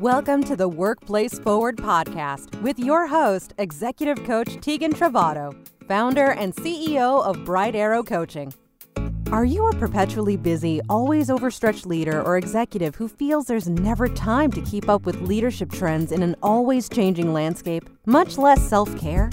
Welcome to the Workplace Forward podcast with your host, Executive Coach Tegan Trovato, founder and CEO of Bright Arrow Coaching. Are you a perpetually busy, always overstretched leader or executive who feels there's never time to keep up with leadership trends in an always changing landscape, much less self care?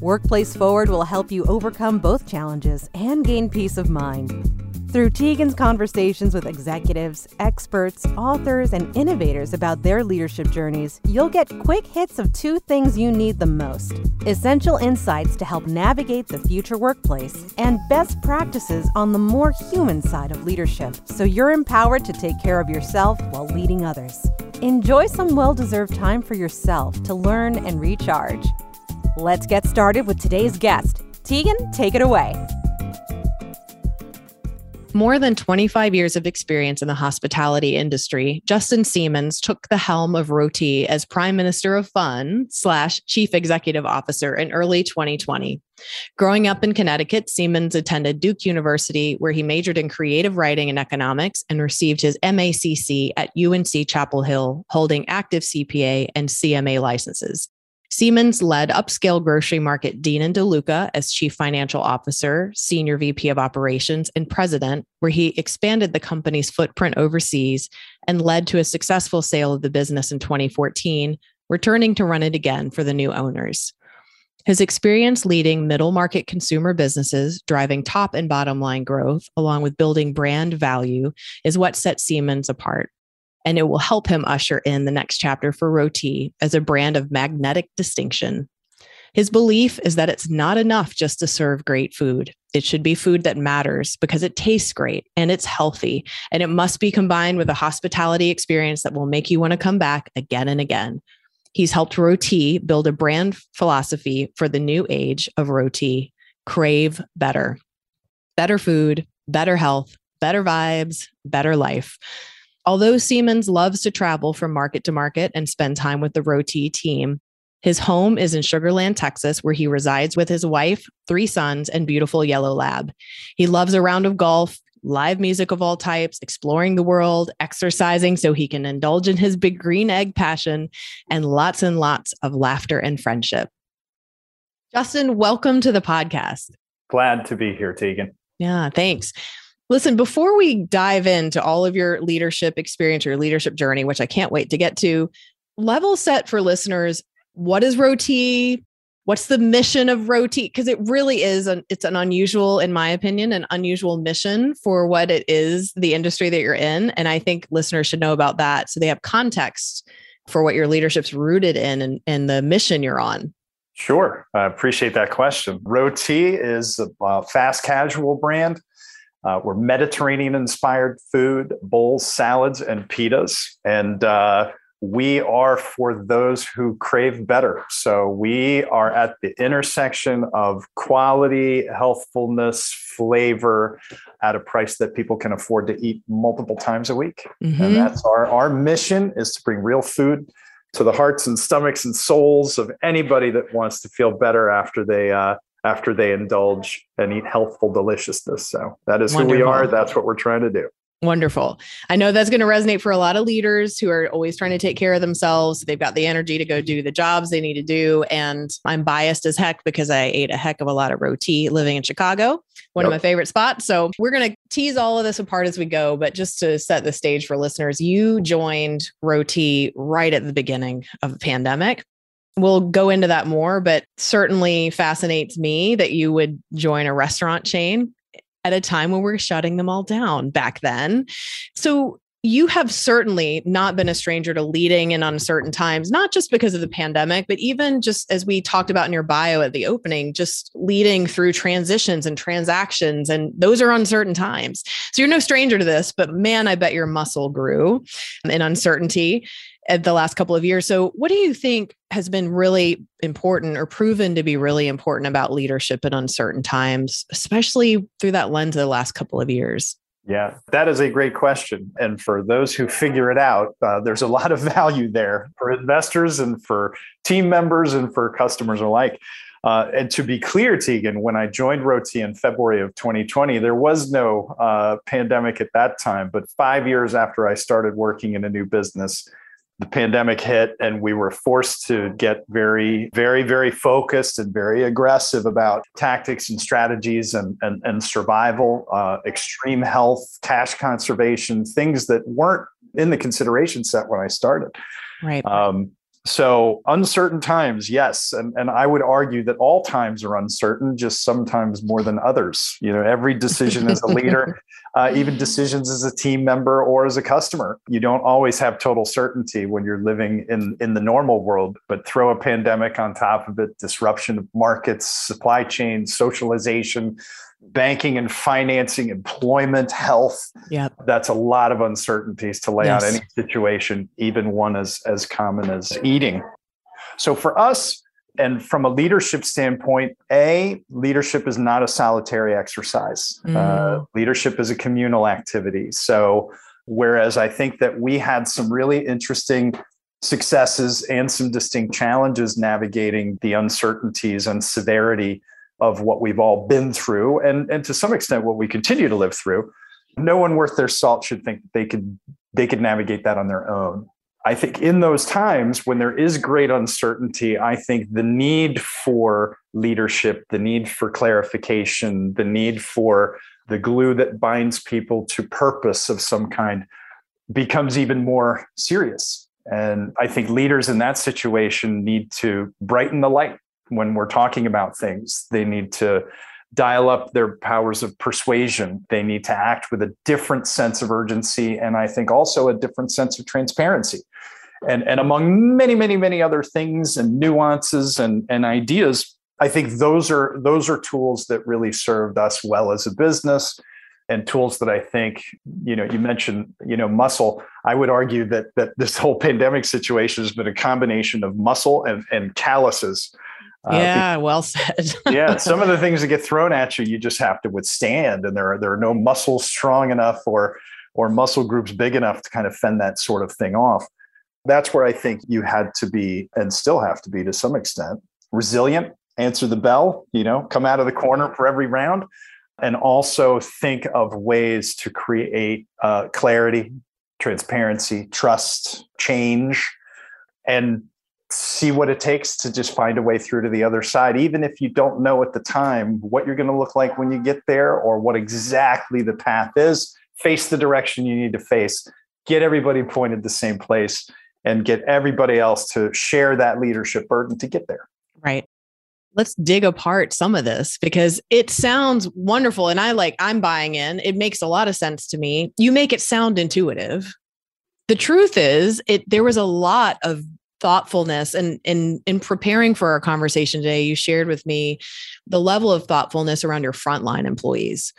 Workplace Forward will help you overcome both challenges and gain peace of mind. Through Tegan's conversations with executives, experts, authors, and innovators about their leadership journeys, you'll get quick hits of two things you need the most essential insights to help navigate the future workplace, and best practices on the more human side of leadership so you're empowered to take care of yourself while leading others. Enjoy some well deserved time for yourself to learn and recharge. Let's get started with today's guest. Tegan, take it away more than 25 years of experience in the hospitality industry, Justin Seamonds took the helm of Roti as Prime Minister of Fun slash Chief Executive Officer in early 2020. Growing up in Connecticut, Seamonds attended Duke University, where he majored in creative writing and economics and received his MACC at UNC Chapel Hill, holding active CPA and CMA licenses. Seamonds led upscale grocery market Dean and DeLuca as chief financial officer, senior VP of operations, and president, where he expanded the company's footprint overseas and led to a successful sale of the business in 2014, returning to run it again for the new owners. His experience leading middle market consumer businesses, driving top and bottom line growth, along with building brand value, is what sets Seamonds apart and it will help him usher in the next chapter for Roti as a brand of magnetic distinction. His belief is that it's not enough just to serve great food. It should be food that matters because it tastes great and it's healthy, and it must be combined with a hospitality experience that will make you want to come back again and again. He's helped Roti build a brand philosophy for the new age of Roti crave better. Better food, better health, better vibes, better life. Although Seamonds loves to travel from market to market and spend time with the Roti team, his home is in Sugar Land, Texas, where he resides with his wife, three sons, and beautiful yellow lab. He loves a round of golf, live music of all types, exploring the world, exercising so he can indulge in his big green egg passion, and lots and lots of laughter and friendship. Justin, welcome to the podcast. Glad to be here, Tegan. Yeah, thanks. Listen, before we dive into all of your leadership experience, your leadership journey, which I can't wait to get to, level set for listeners. What is Roti? What's the mission of Roti? Because it really is an it's an unusual, in my opinion, an unusual mission for what it is, the industry that you're in. And I think listeners should know about that so they have context for what your leadership's rooted in and, and the mission you're on. Sure. I appreciate that question. Roti is a uh, fast casual brand uh, we're Mediterranean inspired food, bowls, salads, and pitas. And uh, we are for those who crave better. So we are at the intersection of quality, healthfulness, flavor at a price that people can afford to eat multiple times a week. Mm-hmm. And that's our, our mission is to bring real food to the hearts and stomachs and souls of anybody that wants to feel better after they uh, after they indulge and eat healthful deliciousness. So that is Wonderful. who we are. That's what we're trying to do. Wonderful. I know that's going to resonate for a lot of leaders who are always trying to take care of themselves. They've got the energy to go do the jobs they need to do. And I'm biased as heck because I ate a heck of a lot of roti living in Chicago, one yep. of my favorite spots. So we're going to tease all of this apart as we go. But just to set the stage for listeners, you joined Roti right at the beginning of the pandemic we'll go into that more, but certainly fascinates me that you would join a restaurant chain at a time when we're shutting them all down back then. So you have certainly not been a stranger to leading in uncertain times, not just because of the pandemic, but even just as we talked about in your bio at the opening, just leading through transitions and transactions. And those are uncertain times. So you're no stranger to this, but man, I bet your muscle grew in uncertainty the last couple of years. So, what do you think has been really important or proven to be really important about leadership in uncertain times, especially through that lens of the last couple of years? Yeah, that is a great question. And for those who figure it out, uh, there's a lot of value there for investors and for team members and for customers alike. Uh, and to be clear, Tegan, when I joined Roti in February of 2020, there was no uh, pandemic at that time. But five years after I started working in a new business, the pandemic hit and we were forced to get very, very, very focused and very aggressive about tactics and strategies and, and, and survival, uh, extreme health, cash conservation, things that weren't in the consideration set when I started. Right. Um, so uncertain times, yes, and and I would argue that all times are uncertain, just sometimes more than others. You know, every decision as a leader, uh, even decisions as a team member or as a customer, you don't always have total certainty when you're living in in the normal world. But throw a pandemic on top of it, disruption of markets, supply chains, socialization, banking and financing, employment, health. Yep. That's a lot of uncertainties to lay yes. out any situation, even one as, as common as eating. So for us, and from a leadership standpoint, A, leadership is not a solitary exercise. Mm. Uh, leadership is a communal activity. So, whereas I think that we had some really interesting successes and some distinct challenges navigating the uncertainties and severity of what we've all been through and, and to some extent what we continue to live through no one worth their salt should think they could they could navigate that on their own. I think in those times when there is great uncertainty i think the need for leadership the need for clarification the need for the glue that binds people to purpose of some kind becomes even more serious. And i think leaders in that situation need to brighten the light when we're talking about things. They need to dial up their powers of persuasion. They need to act with a different sense of urgency and I think also a different sense of transparency. And, and among many, many, many other things and nuances and, and ideas, I think those are those are tools that really served us well as a business and tools that I think, you know, you mentioned, you know, muscle. I would argue that that this whole pandemic situation has been a combination of muscle and, and calluses uh, yeah, well said. yeah, some of the things that get thrown at you, you just have to withstand, and there are there are no muscles strong enough or or muscle groups big enough to kind of fend that sort of thing off. That's where I think you had to be, and still have to be to some extent, resilient. Answer the bell, you know, come out of the corner for every round, and also think of ways to create uh, clarity, transparency, trust, change, and see what it takes to just find a way through to the other side, even if you don't know at the time what you're going to look like when you get there or what exactly the path is. Face the direction you need to face, get everybody pointed the same place, and get everybody else to share that leadership burden to get there. Right. Let's dig apart some of this because it sounds wonderful. And I like, I'm buying in. It makes a lot of sense to me. You make it sound intuitive. The truth is, it there was a lot of thoughtfulness and in in preparing for our conversation today you shared with me the level of thoughtfulness around your frontline employees.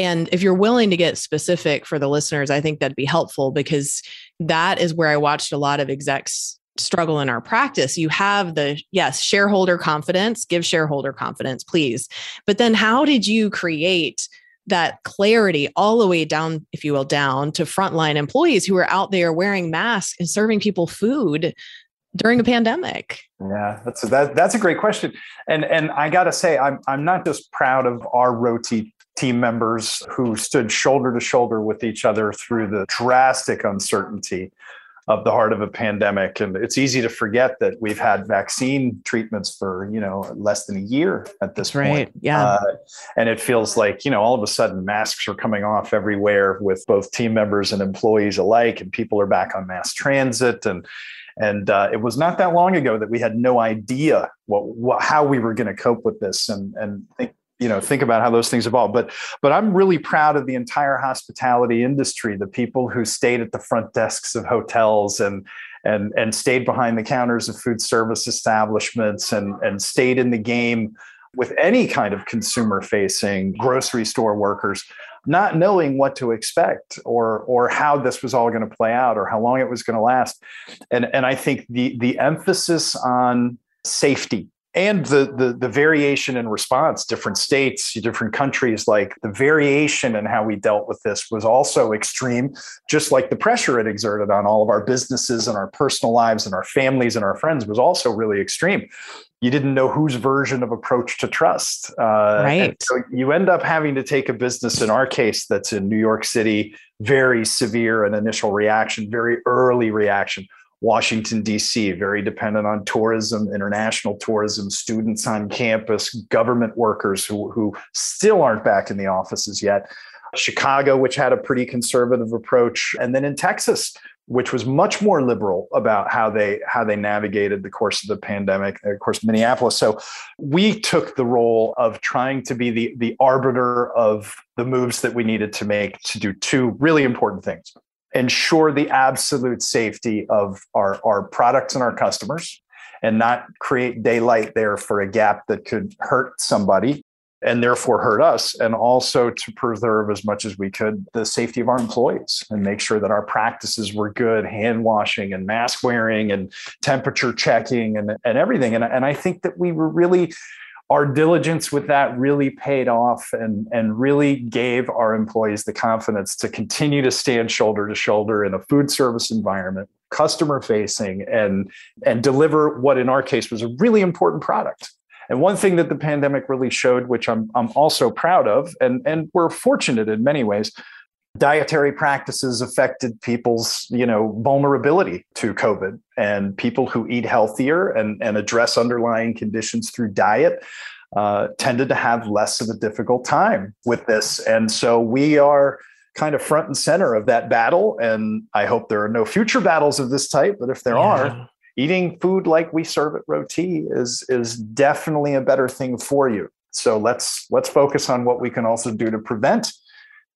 And if you're willing to get specific for the listeners i think that'd be helpful because that is where i watched a lot of execs struggle in our practice. You have the yes shareholder confidence give shareholder confidence please. But then how did you create that clarity all the way down, if you will, down to frontline employees who are out there wearing masks and serving people food during a pandemic? Yeah, that's a, that, that's a great question, and and I got to say, I'm I'm not just proud of our Roti team members who stood shoulder to shoulder with each other through the drastic uncertainty of the heart of a pandemic. And it's easy to forget that we've had vaccine treatments for you know less than a year at this That's point. right yeah. Uh, and it feels like you know all of a sudden masks are coming off everywhere with both team members and employees alike and people are back on mass transit and and uh, it was not that long ago that we had no idea what, what how we were going to cope with this, and and think you know think about how those things evolve. But but I'm really proud of the entire hospitality industry, the people who stayed at the front desks of hotels and and and stayed behind the counters of food service establishments and and stayed in the game with any kind of consumer facing grocery store workers not knowing what to expect or or how this was all going to play out or how long it was going to last. And and i think the the emphasis on safety and the, the the variation in response different states different countries like the variation in how we dealt with this was also extreme just like the pressure it exerted on all of our businesses and our personal lives and our families and our friends was also really extreme you didn't know whose version of approach to trust. Uh, right. So you end up having to take a business, in our case, that's in New York City, very severe an initial reaction, very early reaction, Washington, D.C., very dependent on tourism, international tourism, students on campus, government workers who, who still aren't back in the offices yet. Chicago, which had a pretty conservative approach, and then in Texas, which was much more liberal about how they how they navigated the course of the pandemic uh, of course minneapolis. So we took the role of trying to be the the arbiter of the moves that we needed to make to do two really important things. Ensure the absolute safety of our our products and our customers and not create daylight there for a gap that could hurt somebody and therefore hurt us, and also to preserve as much as we could the safety of our employees and make sure that our practices were good hand washing and mask wearing and temperature checking and, and everything. And, and I think that we were really, our diligence with that really paid off and, and really gave our employees the confidence to continue to stand shoulder to shoulder in a food service environment customer facing and and deliver what in our case was a really important product and one thing that the pandemic really showed, which I'm, I'm also proud of, and, and we're fortunate in many ways, dietary practices affected people's you know vulnerability to covid and people who eat healthier and, and address underlying conditions through diet uh, tended to have less of a difficult time with this and so we are kind of front and center of that battle and i hope there are no future battles of this type but if there yeah. are eating food like we serve at Roti is is definitely a better thing for you. So let's let's focus on what we can also do to prevent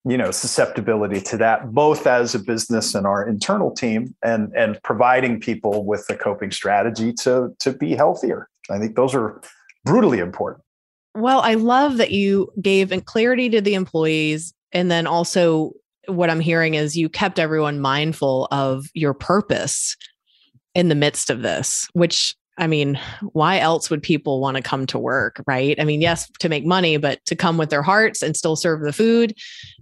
you know susceptibility to that both as a business and our internal team and and providing people with a coping strategy to to be healthier. I think those are brutally important. Well i love that you gave clarity to the employees. And then also what i'm hearing is you kept everyone mindful of your purpose in the midst of this, which I mean, why else would people want to come to work, right? I mean, yes, to make money, but to come with their hearts and still serve the food,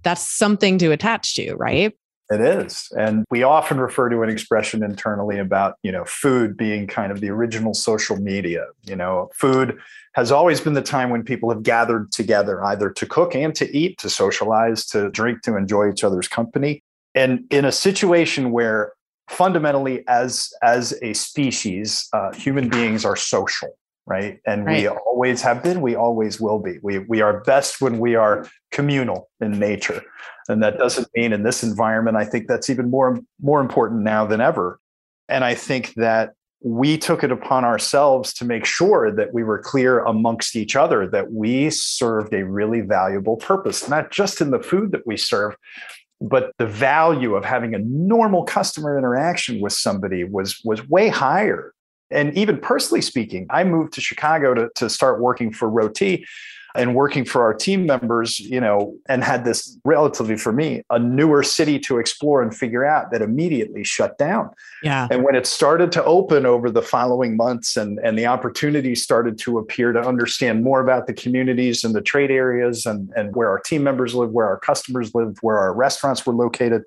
that's something to attach to, right? It is. And we often refer to an expression internally about, you know, food being kind of the original social media. You know, food has always been the time when people have gathered together either to cook and to eat, to socialize, to drink, to enjoy each other's company. And in a situation where fundamentally as as a species uh, human beings are social right? And right. we always have been we always will be. We we are best when we are communal in nature. And that doesn't mean in this environment i think that's even more more important now than ever. And i think that we took it upon ourselves to make sure that we were clear amongst each other that we served a really valuable purpose not just in the food that we serve but the value of having a normal customer interaction with somebody was was way higher. And even personally speaking i moved to chicago to, to start working for roti and working for our team members, you know, and had this relatively for me, a newer city to explore and figure out that immediately shut down. Yeah. And when it started to open over the following months and, and the opportunities started to appear to understand more about the communities and the trade areas and, and where our team members live, where our customers live, where our restaurants were located,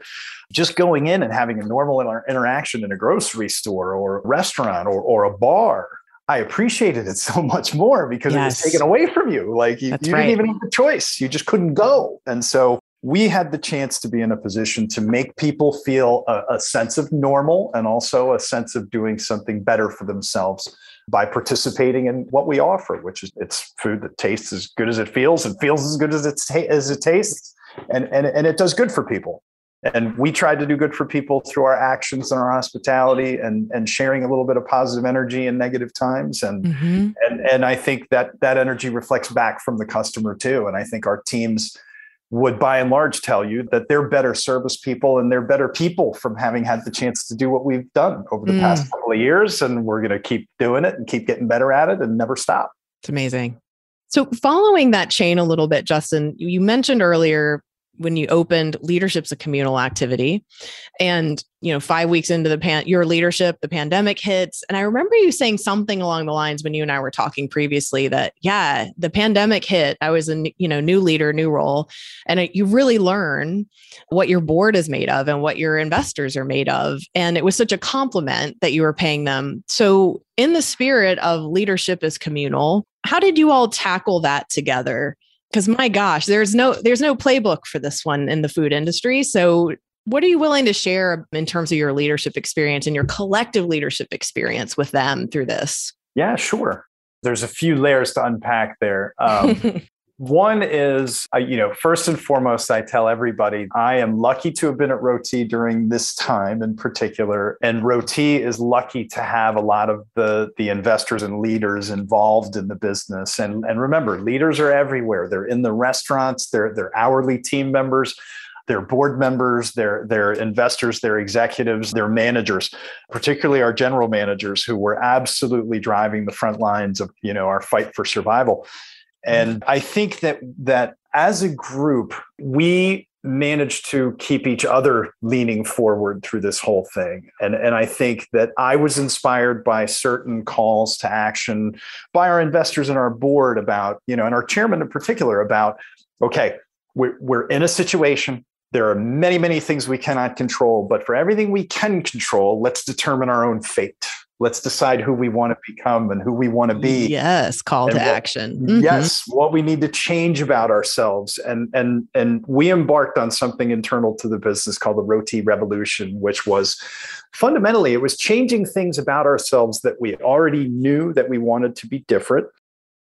just going in and having a normal inter- interaction in a grocery store or a restaurant or, or a bar I appreciated it so much more because yes. it was taken away from you. Like you, you didn't right. even have a choice. You just couldn't go. And so we had the chance to be in a position to make people feel a, a sense of normal and also a sense of doing something better for themselves by participating in what we offer, which is it's food that tastes as good as it feels and feels as good as it, ta- as it tastes. And, and, and it does good for people and we tried to do good for people through our actions and our hospitality and and sharing a little bit of positive energy in negative times and mm-hmm. and and I think that that energy reflects back from the customer too and I think our teams would by and large tell you that they're better service people and they're better people from having had the chance to do what we've done over the mm. past couple of years and we're going to keep doing it and keep getting better at it and never stop. It's amazing. So, following that chain a little bit, Justin, you mentioned earlier when you opened leadership's a communal activity. And you know 5 weeks into the pan your leadership the pandemic hits. And i remember you saying something along the lines when you and I were talking previously that yeah the pandemic hit. I was a you know new leader new role. And it, you really learn what your board is made of and what your investors are made of. And it was such a compliment that you were paying them. So in the spirit of leadership is communal how did you all tackle that together because my gosh there's no there's no playbook for this one in the food industry so what are you willing to share in terms of your leadership experience and your collective leadership experience with them through this? Yeah, sure. There's a few layers to unpack there. Um, one is, uh, you know, first and foremost, I tell everybody I am lucky to have been at Roti during this time in particular, and Roti is lucky to have a lot of the the investors and leaders involved in the business. And and remember, leaders are everywhere. They're in the restaurants. They're they're hourly team members their board members, their investors, their executives, their managers, particularly our general managers who were absolutely driving the front lines of you know our fight for survival. And mm. I think that that as a group, we managed to keep each other leaning forward through this whole thing. And, and I think that I was inspired by certain calls to action by our investors and our board about, you know, and our chairman in particular about, okay, we're, we're in a situation there are many, many things we cannot control, but for everything we can control, let's determine our own fate. Let's decide who we want to become and who we want to be. Yes, call and to what, action. Mm-hmm. Yes, what we need to change about ourselves. And and and we embarked on something internal to the business called the Roti Revolution, which was fundamentally it was changing things about ourselves that we already knew that we wanted to be different.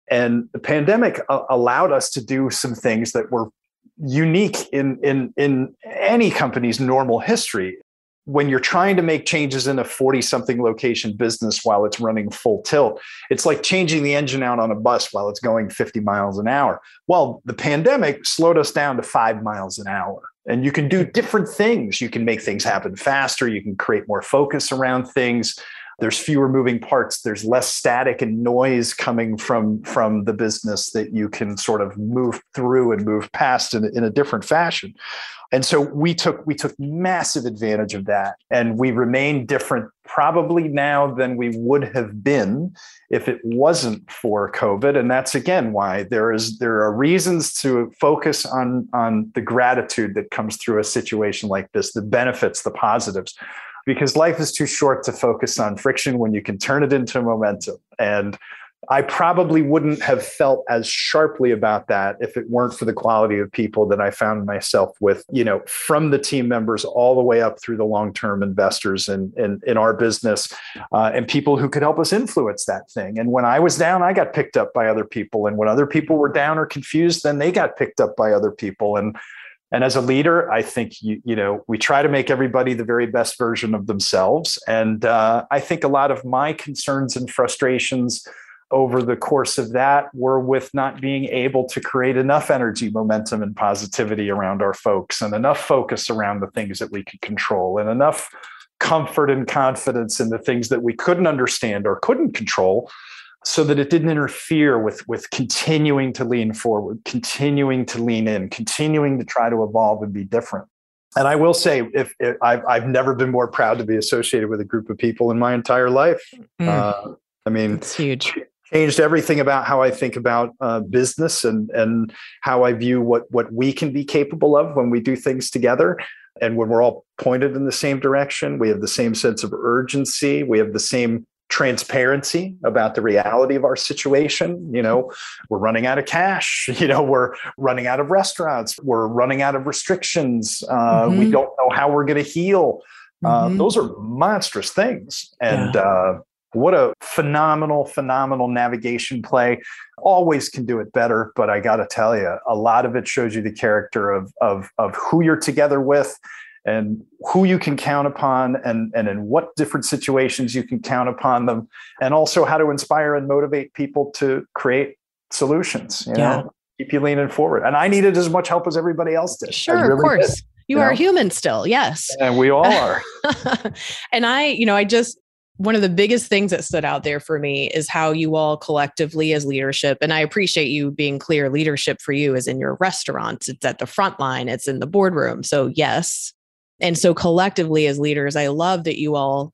And the pandemic allowed us to do some things that were unique in in in any company's normal history when you're trying to make changes in a 40 something location business while it's running full tilt it's like changing the engine out on a bus while it's going 50 miles an hour. Well the pandemic slowed us down to 5 miles an hour and you can do different things. You can make things happen faster. You can create more focus around things there's fewer moving parts there's less static and noise coming from from the business that you can sort of move through and move past in, in a different fashion. And so we took we took massive advantage of that and we remain different probably now than we would have been if it wasn't for covid. And that's again why there is there are reasons to focus on on the gratitude that comes through a situation like this the benefits the positives because life is too short to focus on friction when you can turn it into momentum. And I probably wouldn't have felt as sharply about that if it weren't for the quality of people that I found myself with, you know, from the team members all the way up through the long term investors in, in, in, our business uh, and people who could help us influence that thing. And when I was down, I got picked up by other people. And when other people were down or confused, then they got picked up by other people. And and as a leader i think you, you know we try to make everybody the very best version of themselves. And uh, i think a lot of my concerns and frustrations over the course of that were with not being able to create enough energy momentum and positivity around our folks and enough focus around the things that we could control and enough comfort and confidence in the things that we couldn't understand or couldn't control so that it didn't interfere with with continuing to lean forward continuing to lean in continuing to try to evolve and be different. And i will say if, if I've, I've never been more proud to be associated with a group of people in my entire life. Mm. uh, i mean it's huge. changed everything about how i think about uh, business and and how i view what what we can be capable of when we do things together. And when we're all pointed in the same direction we have the same sense of urgency. We have the same transparency about the reality of our situation. You know we're running out of cash. You know we're running out of restaurants. We're running out of restrictions. Uh, mm-hmm. we don't know how we're going to heal. Uh, mm-hmm. those are monstrous things. And yeah. uh, what a phenomenal phenomenal navigation play. Always can do it better but i got to tell you a lot of it shows you the character of of of who you're together with and who you can count upon and, and in what different situations you can count upon them and also how to inspire and motivate people to create solutions you yeah. know? Keep you leaning forward. And i needed as much help as everybody else did. Sure really of course. Did, you, you are know? human still yes. And we all are. And i you know i just one of the biggest things that stood out there for me is how you all collectively as leadership and i appreciate you being clear leadership for you is in your restaurants it's at the front line it's in the boardroom. So yes and so collectively as leaders, I love that you all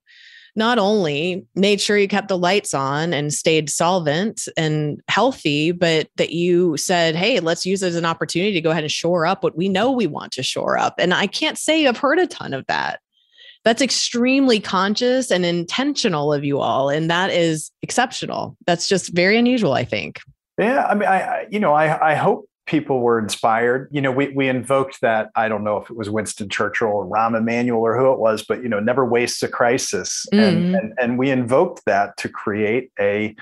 not only made sure you kept the lights on and stayed solvent and healthy, but that you said, hey, let's use it as an opportunity to go ahead and shore up what we know we want to shore up. And I can't say I've heard a ton of that. That's extremely conscious and intentional of you all. And that is exceptional. That's just very unusual, I think. Yeah. I mean, I, you know, I, I hope people were inspired. You know, we we invoked that. I don't know if it was Winston Churchill or Rahm Emanuel or who it was, but you know, never wastes a crisis, mm-hmm. and, and and we invoked that to create a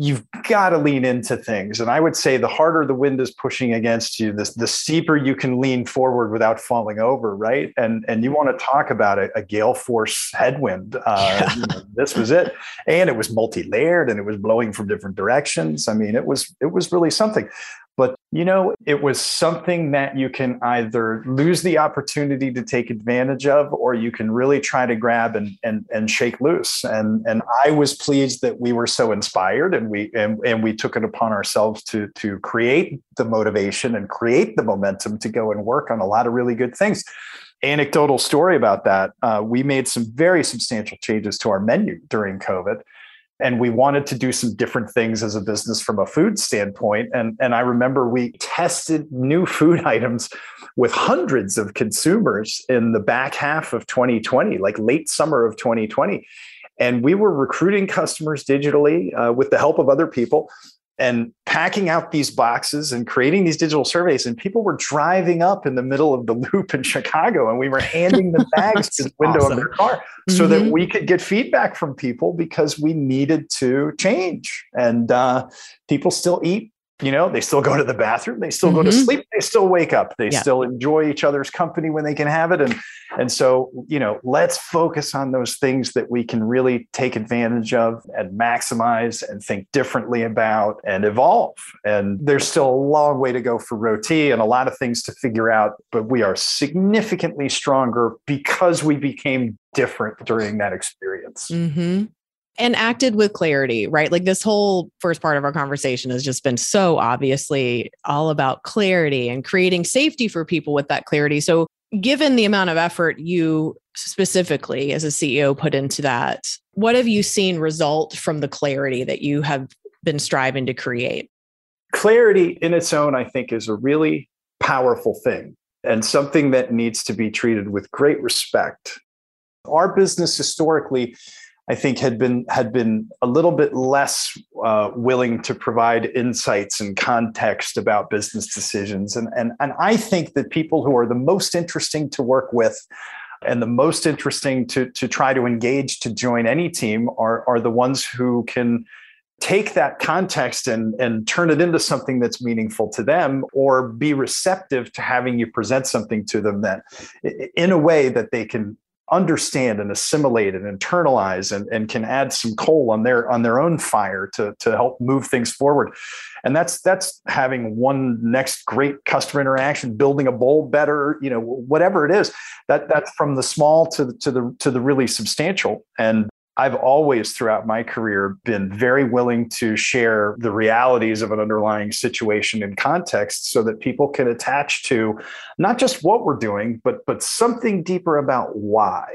you've got to lean into things. And I would say the harder the wind is pushing against you, the, the steeper you can lean forward without falling over, right? And and you want to talk about a, a gale force headwind. Uh, yeah. you know, this was it, and it was multi-layered, and it was blowing from different directions. I mean, it was it was really something. But, you know, it was something that you can either lose the opportunity to take advantage of, or you can really try to grab and, and, and shake loose. And, and I was pleased that we were so inspired and we, and, and we took it upon ourselves to, to create the motivation and create the momentum to go and work on a lot of really good things anecdotal story about that. Uh, we made some very substantial changes to our menu during COVID and we wanted to do some different things as a business from a food standpoint. And and i remember we tested new food items with hundreds of consumers in the back half of 2020 like late summer of 2020 and we were recruiting customers digitally uh, with the help of other people and packing out these boxes and creating these digital surveys. And people were driving up in the middle of the loop in Chicago, and we were handing them bags to the window awesome. of their car mm-hmm. so that mm-hmm. we could get feedback from people because we needed to change. And uh, people still eat you know they still go to the bathroom they still mm-hmm. go to mm-hmm. sleep they still wake up they yeah. still enjoy each other's company when they can have it and and so you know let's focus on those things that we can really take advantage of and maximize and think differently about and evolve and there's still a long way to go for roti and a lot of things to figure out but we are significantly stronger because we became different during that experience mm-hmm and acted with clarity, right? Like this whole first part of our conversation has just been so obviously all about clarity and creating safety for people with that clarity. So, given the amount of effort you specifically as a CEO put into that, what have you seen result from the clarity that you have been striving to create? Clarity in its own, I think, is a really powerful thing and something that needs to be treated with great respect. Our business historically I think had been had been a little bit less uh, willing to provide insights and context about business decisions, and and and I think that people who are the most interesting to work with and the most interesting to to try to engage to join any team are are the ones who can take that context and and turn it into something that's meaningful to them or be receptive to having you present something to them that in a way that they can understand and assimilate and internalize and, and can add some coal on their on their own fire to, to help move things forward. And that's that's having one next great customer interaction building a bowl better you know whatever it is that that's from the small to the, to the to the really substantial. And I've always, throughout my career, been very willing to share the realities of an underlying situation in context so that people can attach to not just what we're doing, but, but something deeper about why.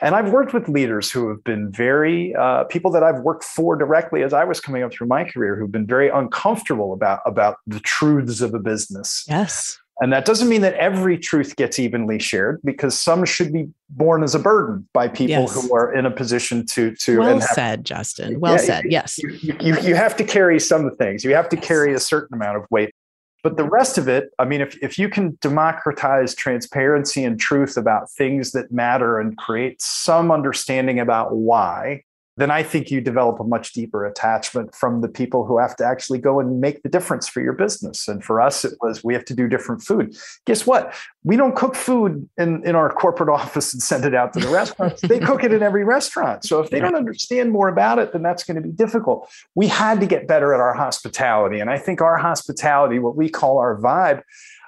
And I've worked with leaders who have been very, uh, people that I've worked for directly as I was coming up through my career, who've been very uncomfortable about, about the truths of a business. Yes. And that doesn't mean that every truth gets evenly shared because some should be borne as a burden by people yes. who are in a position to to well have, said justin. Well yeah, said. yes. you, you, you have to carry some things. You have to yes. carry a certain amount of weight. But the rest of it i mean if, if you can democratize transparency and truth about things that matter and create some understanding about why then I think you develop a much deeper attachment from the people who have to actually go and make the difference for your business. And for us, it was we have to do different food. Guess what? We don't cook food in, in our corporate office and send it out to the restaurants. they cook it in every restaurant. So if they don't understand more about it, then that's going to be difficult. We had to get better at our hospitality. And I think our hospitality, what we call our vibe,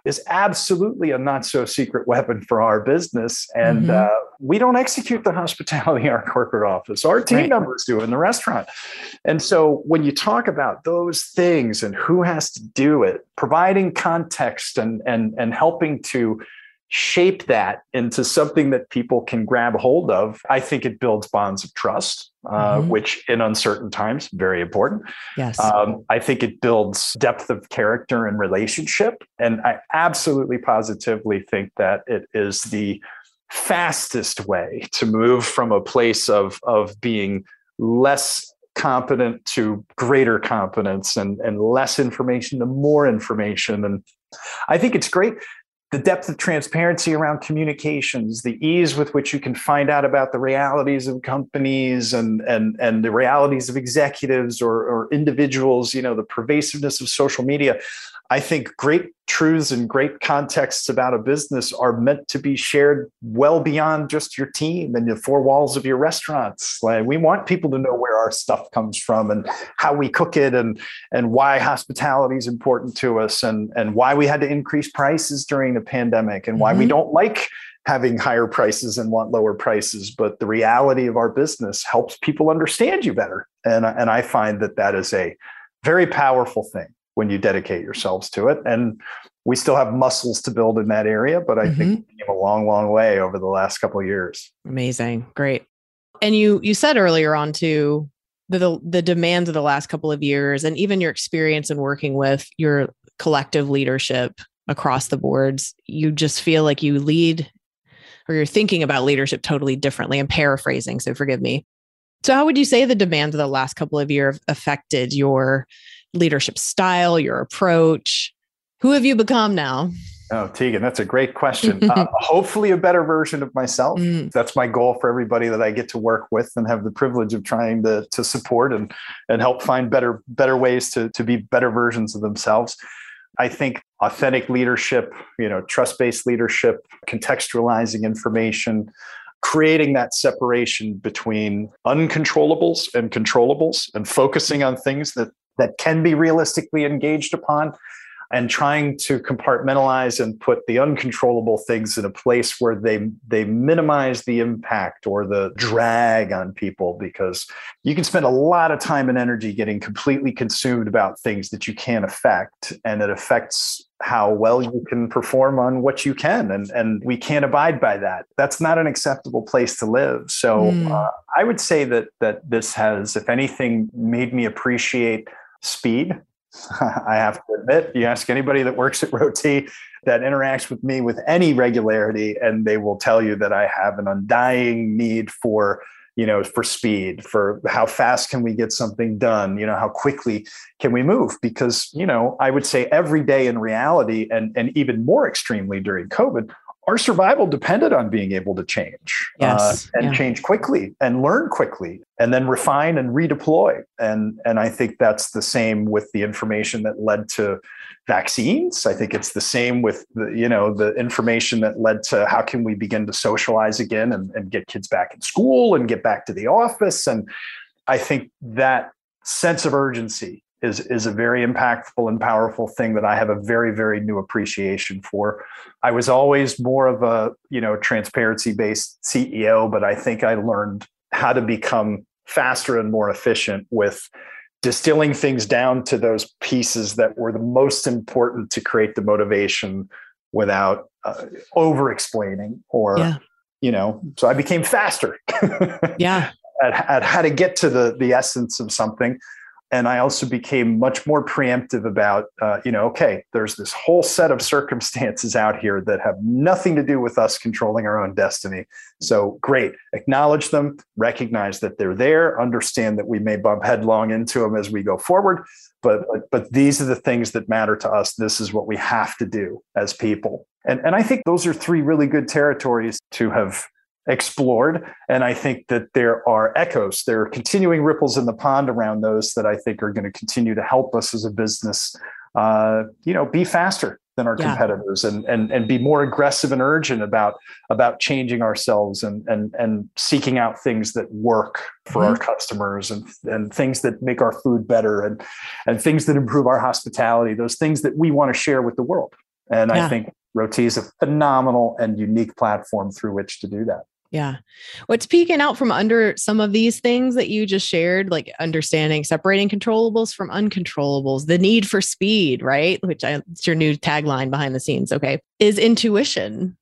is absolutely a not so secret weapon for our business. And mm-hmm. uh, we don't execute the hospitality in our corporate office. Our team right. members do in the restaurant. And so when you talk about those things and who has to do it, providing context and, and, and helping to shape that into something that people can grab hold of, I think it builds bonds of trust, uh, mm-hmm. which in uncertain times, very important. Yes. Um, I think it builds depth of character and relationship. And I absolutely positively think that it is the fastest way to move from a place of, of being less competent to greater competence and, and less information to more information. And I think it's great the depth of transparency around communications, the ease with which you can find out about the realities of companies and and and the realities of executives or, or individuals, you know, the pervasiveness of social media. I think great truths and great contexts about a business are meant to be shared well beyond just your team and the four walls of your restaurants. Like we want people to know where our stuff comes from and how we cook it and and why hospitality is important to us and and why we had to increase prices during the pandemic and why mm-hmm. we don't like having higher prices and want lower prices but the reality of our business helps people understand you better and and I find that that is a very powerful thing when you dedicate yourselves to it. And we still have muscles to build in that area, but I mm-hmm. think we came a long, long way over the last couple of years. Amazing. Great. And you you said earlier on too the, the the demands of the last couple of years and even your experience in working with your collective leadership across the boards, you just feel like you lead or you're thinking about leadership totally differently. I'm paraphrasing, so forgive me. So how would you say the demands of the last couple of years affected your leadership style, your approach? Who have you become now? Oh, Tegan, that's a great question. uh, hopefully, a better version of myself. Mm. That's my goal for everybody that I get to work with and have the privilege of trying to, to support and, and help find better better ways to, to be better versions of themselves. I think authentic leadership, you know, trust based leadership, contextualizing information, creating that separation between uncontrollables and controllables, and focusing on things that that can be realistically engaged upon and trying to compartmentalize and put the uncontrollable things in a place where they they minimize the impact or the drag on people because you can spend a lot of time and energy getting completely consumed about things that you can't affect and it affects how well you can perform on what you can and and we can't abide by that that's not an acceptable place to live so mm. uh, i would say that that this has if anything made me appreciate speed. I have to admit, you ask anybody that works at Roti that interacts with me with any regularity, and they will tell you that I have an undying need for you know for speed for how fast can we get something done you know how quickly can we move because you know i would say every day in reality and and even more extremely during covid our survival depended on being able to change uh, yes, uh, and yeah. change quickly and learn quickly and then refine and redeploy. And and i think that's the same with the information that led to vaccines. I think it's the same with the you know the information that led to how can we begin to socialize again and, and get kids back in school and get back to the office. And i think that sense of urgency is is a very impactful and powerful thing that I have a very very new appreciation for. I was always more of a you know transparency based CEO, but I think I learned how to become faster and more efficient with distilling things down to those pieces that were the most important to create the motivation without uh, over explaining or yeah. you know so i became faster yeah at, at how to get to the the essence of something and I also became much more preemptive about, uh, you know, okay, there's this whole set of circumstances out here that have nothing to do with us controlling our own destiny. So great, acknowledge them, recognize that they're there, understand that we may bump headlong into them as we go forward, but but, but these are the things that matter to us. This is what we have to do as people. And and I think those are three really good territories to have explored. And I think that there are echoes, there are continuing ripples in the pond around those that I think are going to continue to help us as a business, uh, you know, be faster than our yeah. competitors and, and, and be more aggressive and urgent about, about changing ourselves and, and, and seeking out things that work for mm-hmm. our customers and, and things that make our food better and, and things that improve our hospitality, those things that we want to share with the world. And yeah. I think Roti is a phenomenal and unique platform through which to do that. Yeah. What's peeking out from under some of these things that you just shared, like understanding separating controllables from uncontrollables, the need for speed, right? Which I, it's your new tagline behind the scenes. Okay. Is intuition.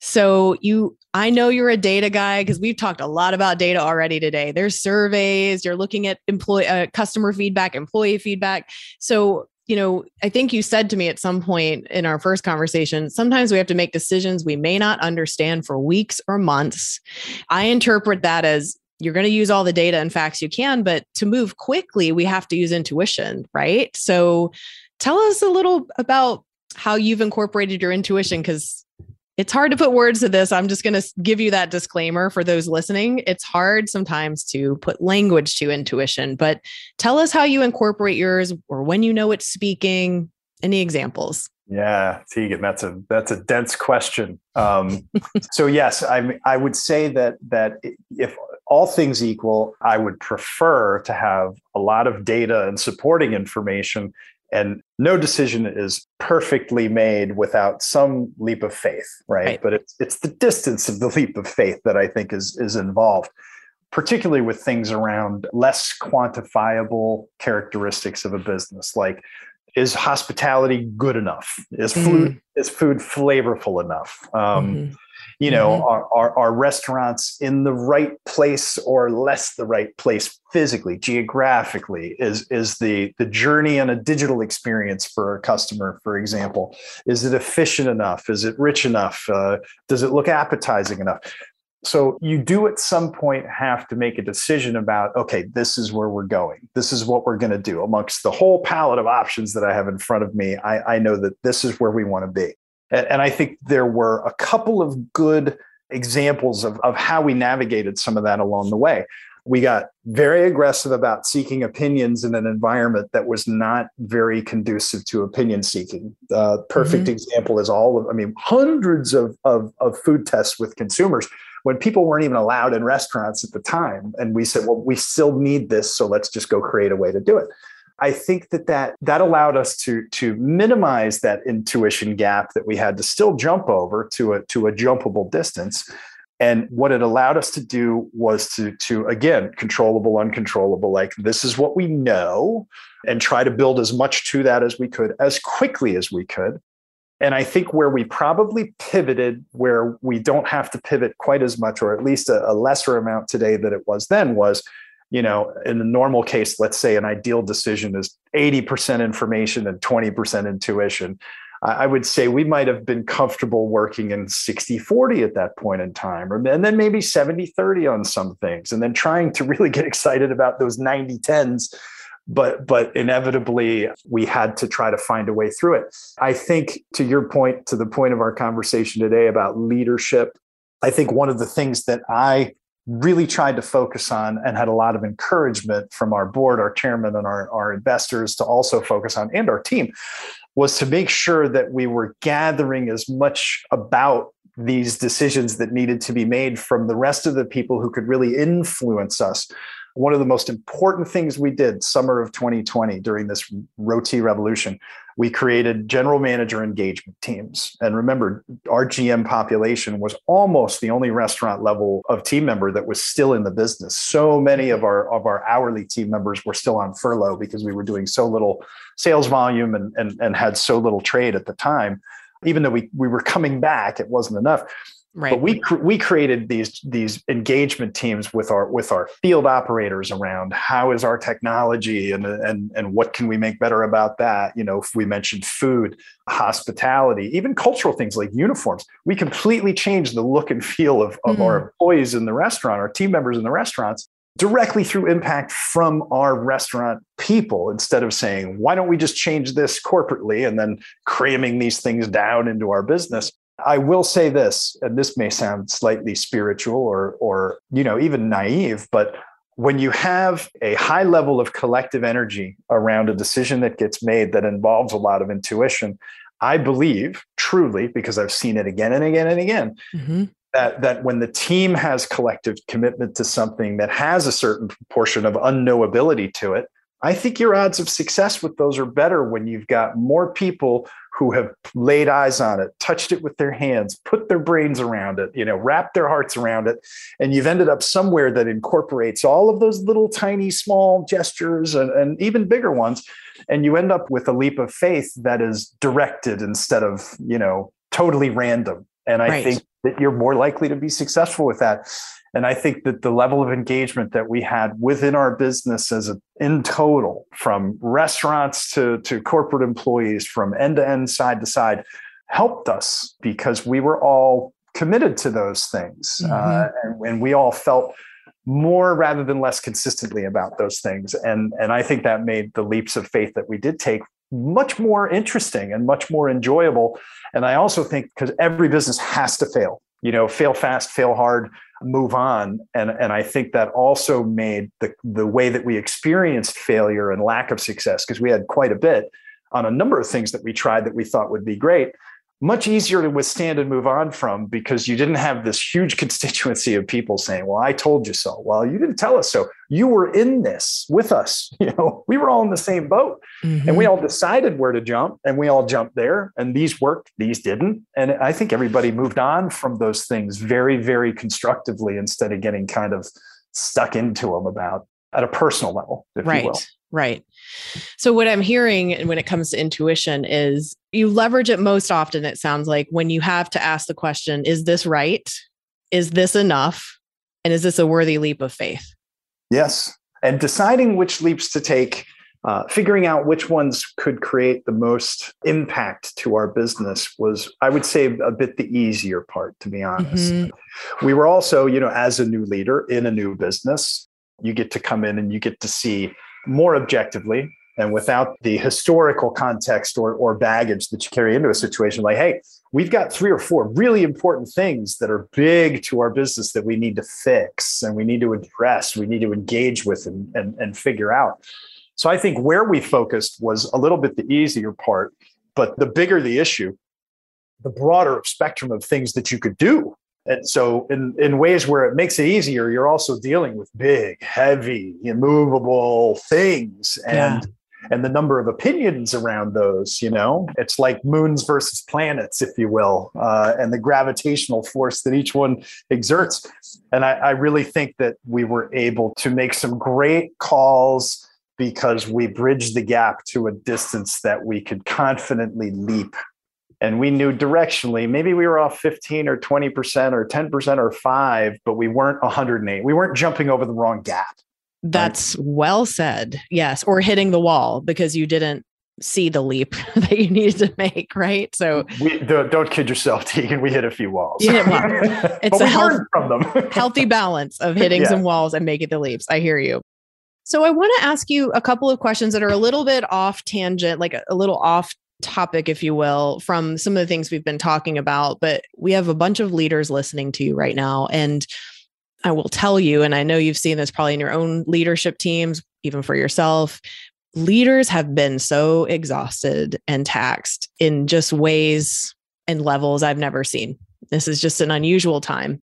So you, I know you're a data guy because we've talked a lot about data already today. There's surveys, you're looking at employee, uh, customer feedback, employee feedback. So you know, I think you said to me at some point in our first conversation, sometimes we have to make decisions we may not understand for weeks or months. I interpret that as you're going to use all the data and facts you can, but to move quickly, we have to use intuition, right? So tell us a little about how you've incorporated your intuition because it's hard to put words to this. I'm just going to give you that disclaimer for those listening. It's hard sometimes to put language to intuition, but tell us how you incorporate yours or when you know it's speaking. Any examples? Yeah, Tegan, that's a that's a dense question. Um, so yes, I I would say that that if all things equal, I would prefer to have a lot of data and supporting information and no decision is perfectly made without some leap of faith right, right. but it's it's the distance of the leap of faith that i think is is involved particularly with things around less quantifiable characteristics of a business like is hospitality good enough is food mm-hmm. is food flavorful enough um, mm-hmm you know mm-hmm. are, are, are restaurants in the right place or less the right place physically geographically? Is is the the journey and a digital experience for a customer for example is it efficient enough? Is it rich enough? Uh, does it look appetizing enough? So you do at some point have to make a decision about okay this is where we're going. This is what we're going to do. Amongst the whole palette of options that i have in front of me i, I know that this is where we want to be and, and I think there were a couple of good examples of, of how we navigated some of that along the way. We got very aggressive about seeking opinions in an environment that was not very conducive to opinion seeking. Uh, perfect mm-hmm. example is all of, I mean, hundreds of, of, of food tests with consumers when people weren't even allowed in restaurants at the time. And we said, well, we still need this, so let's just go create a way to do it. I think that that, that allowed us to, to minimize that intuition gap that we had to still jump over to a, to a jumpable distance. And what it allowed us to do was to, to again, controllable, uncontrollable, like this is what we know, and try to build as much to that as we could, as quickly as we could. And I think where we probably pivoted, where we don't have to pivot quite as much, or at least a, a lesser amount today than it was then, was you know, in the normal case, let's say an ideal decision is 80% information and 20% intuition. I would say we might have been comfortable working in 60 40 at that point in time, and then maybe 70 30 on some things, and then trying to really get excited about those 90 10s. But, but inevitably, we had to try to find a way through it. I think, to your point, to the point of our conversation today about leadership, I think one of the things that I really tried to focus on and had a lot of encouragement from our board, our chairman, and our, our investors to also focus on, and our team, was to make sure that we were gathering as much about these decisions that needed to be made from the rest of the people who could really influence us one of the most important things we did summer of 2020 during this roti revolution we created general manager engagement teams. And remember our gm population was almost the only restaurant level of team member that was still in the business. So many of our of our hourly team members were still on furlough because we were doing so little sales volume and and, and had so little trade at the time. Even though we, we were coming back it wasn't enough Right. But we we created these these engagement teams with our with our field operators around how is our technology and and and what can we make better about that? You know, if we mentioned food, hospitality, even cultural things like uniforms, we completely changed the look and feel of, of mm. our employees in the restaurant, our team members in the restaurants, directly through impact from our restaurant people instead of saying, why don't we just change this corporately and then cramming these things down into our business? I will say this, and this may sound slightly spiritual or, or you know, even naive, but when you have a high level of collective energy around a decision that gets made that involves a lot of intuition, I believe truly, because I've seen it again and again and again, mm-hmm. that, that when the team has collective commitment to something that has a certain portion of unknowability to it, I think your odds of success with those are better when you've got more people who have laid eyes on it, touched it with their hands, put their brains around it, you know, wrapped their hearts around it, and you've ended up somewhere that incorporates all of those little tiny small gestures and, and even bigger ones, and you end up with a leap of faith that is directed instead of, you know, totally random. And I right. think that you're more likely to be successful with that. And I think that the level of engagement that we had within our business as a, in total, from restaurants to, to corporate employees, from end to end, side to side, helped us because we were all committed to those things. Mm-hmm. Uh, and, and we all felt more rather than less consistently about those things. And, and I think that made the leaps of faith that we did take much more interesting and much more enjoyable. And I also think because every business has to fail, you know, fail fast, fail hard, move on. And, and I think that also made the, the way that we experienced failure and lack of success, because we had quite a bit on a number of things that we tried that we thought would be great much easier to withstand and move on from because you didn't have this huge constituency of people saying, "Well, I told you so." Well, you didn't tell us so. You were in this with us. You know, we were all in the same boat, mm-hmm. and we all decided where to jump, and we all jumped there. And these worked, these didn't. And I think everybody moved on from those things very, very constructively instead of getting kind of stuck into them about at a personal level, if right. you will. Right. So, what I'm hearing when it comes to intuition is you leverage it most often, it sounds like, when you have to ask the question, is this right? Is this enough? And is this a worthy leap of faith? Yes. And deciding which leaps to take, uh, figuring out which ones could create the most impact to our business was, I would say, a bit the easier part, to be honest. Mm-hmm. We were also, you know, as a new leader in a new business, you get to come in and you get to see more objectively and without the historical context or, or baggage that you carry into a situation like, hey, we've got three or four really important things that are big to our business that we need to fix and we need to address, we need to engage with and, and, and figure out. So I think where we focused was a little bit the easier part, but the bigger the issue, the broader spectrum of things that you could do and so, in, in ways where it makes it easier, you're also dealing with big, heavy, immovable things. And yeah. and the number of opinions around those, you know, it's like moons versus planets, if you will, uh, and the gravitational force that each one exerts. And I, I really think that we were able to make some great calls because we bridged the gap to a distance that we could confidently leap and we knew directionally maybe we were off 15 or 20% or 10% or 5 but we weren't 108 we weren't jumping over the wrong gap. That's right? well said. Yes. Or hitting the wall because you didn't see the leap that you needed to make right? So we, don't, don't kid yourself tegan. We hit a few walls. Hit, well, it's a health, from them. healthy balance of hitting yeah. some walls and making the leaps. I hear you. So I want to ask you a couple of questions that are a little bit off tangent, like a, a little off topic, if you will, from some of the things we've been talking about. But we have a bunch of leaders listening to you right now. And I will tell you, and I know you've seen this probably in your own leadership teams, even for yourself. Leaders have been so exhausted and taxed in just ways and levels I've never seen. This is just an unusual time.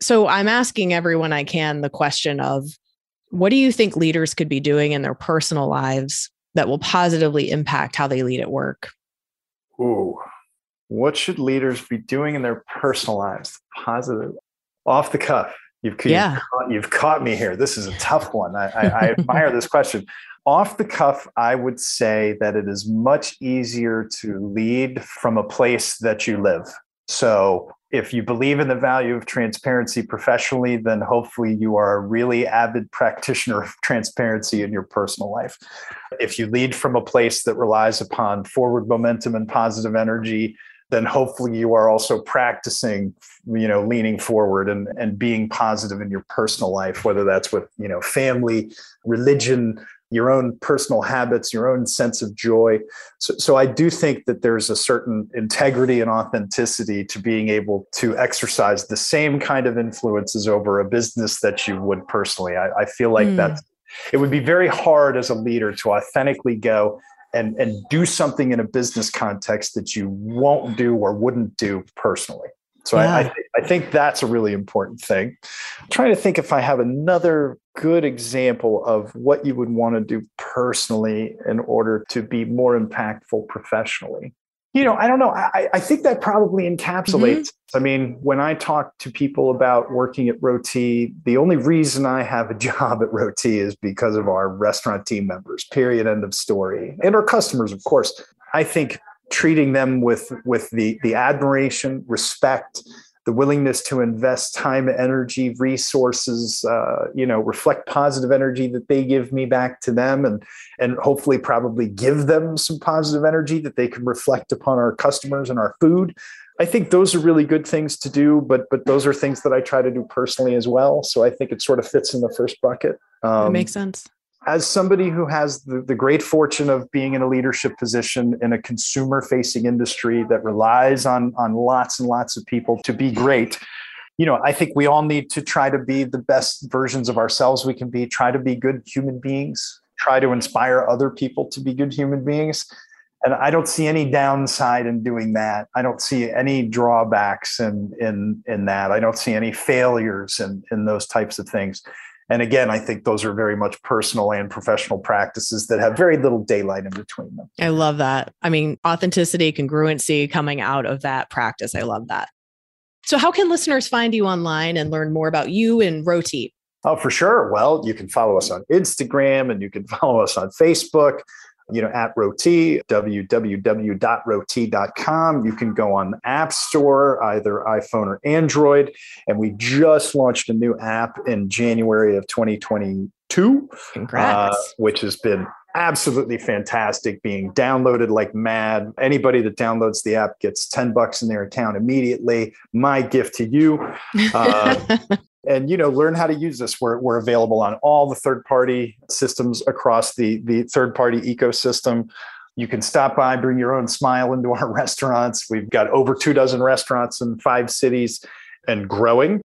So I'm asking everyone I can the question of what do you think leaders could be doing in their personal lives that will positively impact how they lead at work? Ooh, what should leaders be doing in their personal lives? Positive, off the cuff. You've, yeah. you've, caught, you've caught me here. This is a tough one. I, I, I admire this question. Off the cuff, I would say that it is much easier to lead from a place that you live. So if you believe in the value of transparency professionally, then hopefully you are a really avid practitioner of transparency in your personal life. If you lead from a place that relies upon forward momentum and positive energy, then hopefully you are also practicing you know leaning forward and and being positive in your personal life whether that's with you know family religion your own personal habits, your own sense of joy. So, so I do think that there's a certain integrity and authenticity to being able to exercise the same kind of influences over a business that you would personally. I, I feel like mm. that's it would be very hard as a leader to authentically go and, and do something in a business context that you won't do or wouldn't do personally. So yeah. I, I, th- I, think that's a really important thing. I'm trying to think if I have another good example of what you would want to do personally in order to be more impactful professionally. You know, I don't know. I, I think that probably encapsulates. Mm-hmm. I mean, when I talk to people about working at Roti, the only reason I have a job at Roti is because of our restaurant team members, period, end of story. And our customers, of course. I think treating them with with the the admiration, respect, the willingness to invest time, energy, resources, uh, you know, reflect positive energy that they give me back to them, and and hopefully probably give them some positive energy that they can reflect upon our customers and our food. I think those are really good things to do, but but those are things that I try to do personally as well. So I think it sort of fits in the first bucket. Um, that makes sense. As somebody who has the, the great fortune of being in a leadership position in a consumer facing industry that relies on on lots and lots of people to be great, you know, I think we all need to try to be the best versions of ourselves we can be, try to be good human beings, try to inspire other people to be good human beings and I don't see any downside in doing that. I don't see any drawbacks in in in that. I don't see any failures in in those types of things. And again, I think those are very much personal and professional practices that have very little daylight in between them. I love that. I mean, authenticity, congruency coming out of that practice. I love that. So, how can listeners find you online and learn more about you and Roti? Oh, for sure. Well, you can follow us on Instagram and you can follow us on Facebook you know, at Roti, www.roti.com. You can go on the App Store, either iPhone or Android. And we just launched a new app in January of 2022, uh, which has been absolutely fantastic being downloaded like mad. Anybody that downloads the app gets 10 bucks in their account immediately. My gift to you. Uh, and you know learn how to use this. We're, we're available on all the third party systems across the the third party ecosystem. You can stop by bring your own smile into our restaurants. We've got over two dozen restaurants in five cities and growing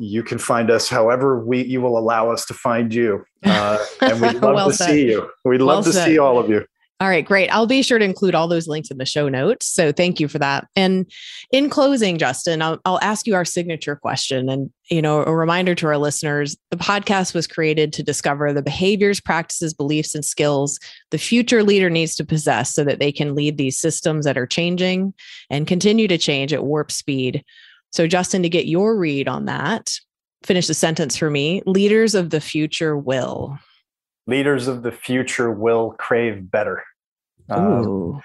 you can find us however we you will allow us to find you uh, and we'd love well to said. see you we'd love well to said. see all of you all right, great. I'll be sure to include all those links in the show notes. So thank you for that. And in closing, Justin, I'll, I'll, ask you our signature question. And, you know, a reminder to our listeners the podcast was created to discover the behaviors, practices, beliefs, and skills the future leader needs to possess so that they can lead these systems that are changing and continue to change at warp speed. So, Justin, to get your read on that, finish the sentence for me leaders of the future will. Leaders of the future will crave better. Um,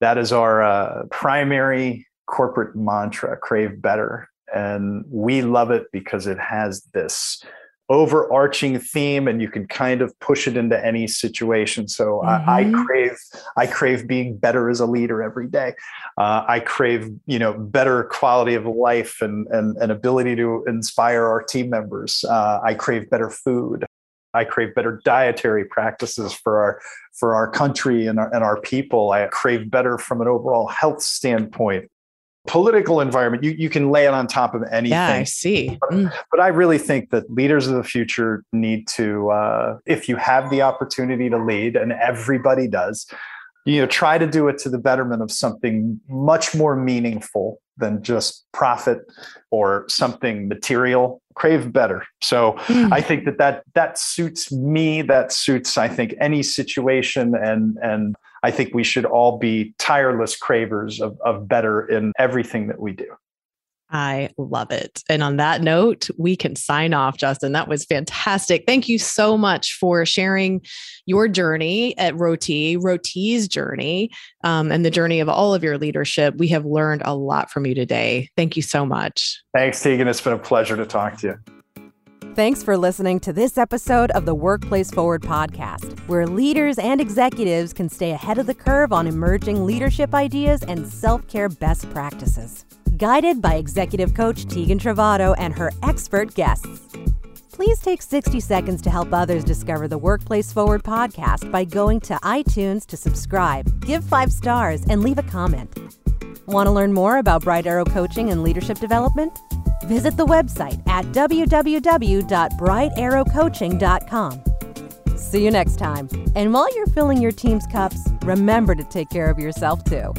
that is our uh, primary corporate mantra crave better. And we love it because it has this overarching theme and you can kind of push it into any situation so mm-hmm. I, I, mm-hmm. crave i crave being better as a leader every day uh, i crave you know better quality of life and and, and ability to inspire our team members uh, i crave better food I crave better dietary practices for our for our country and our, and our people. I crave better from an overall health standpoint. Political environment, you, you can lay it on top of anything. Yeah, I see. Mm. But, but, I really think that leaders of the future need to, uh, if you have the opportunity to lead, and everybody does, you know, try to do it to the betterment of something much more meaningful than just profit or something material crave better so mm. i think that that that suits me that suits i think any situation and and i think we should all be tireless cravers of, of better in everything that we do I love it. And on that note, we can sign off, Justin. That was fantastic. Thank you so much for sharing your journey at Roti, Roti's journey, um, and the journey of all of your leadership. We have learned a lot from you today. Thank you so much. Thanks, Tegan. It's been a pleasure to talk to you. Thanks for listening to this episode of the Workplace Forward podcast, where leaders and executives can stay ahead of the curve on emerging leadership ideas and self care best practices guided by executive coach Tegan Trovato and her expert guests. Please take 60 seconds to help others discover the Workplace Forward podcast by going to iTunes to subscribe, give five stars, and leave a comment. Want to learn more about Bright Arrow coaching and leadership development? Visit the website at www.brightarrowcoaching.com. See you next time. And while you're filling your team's cups, remember to take care of yourself too.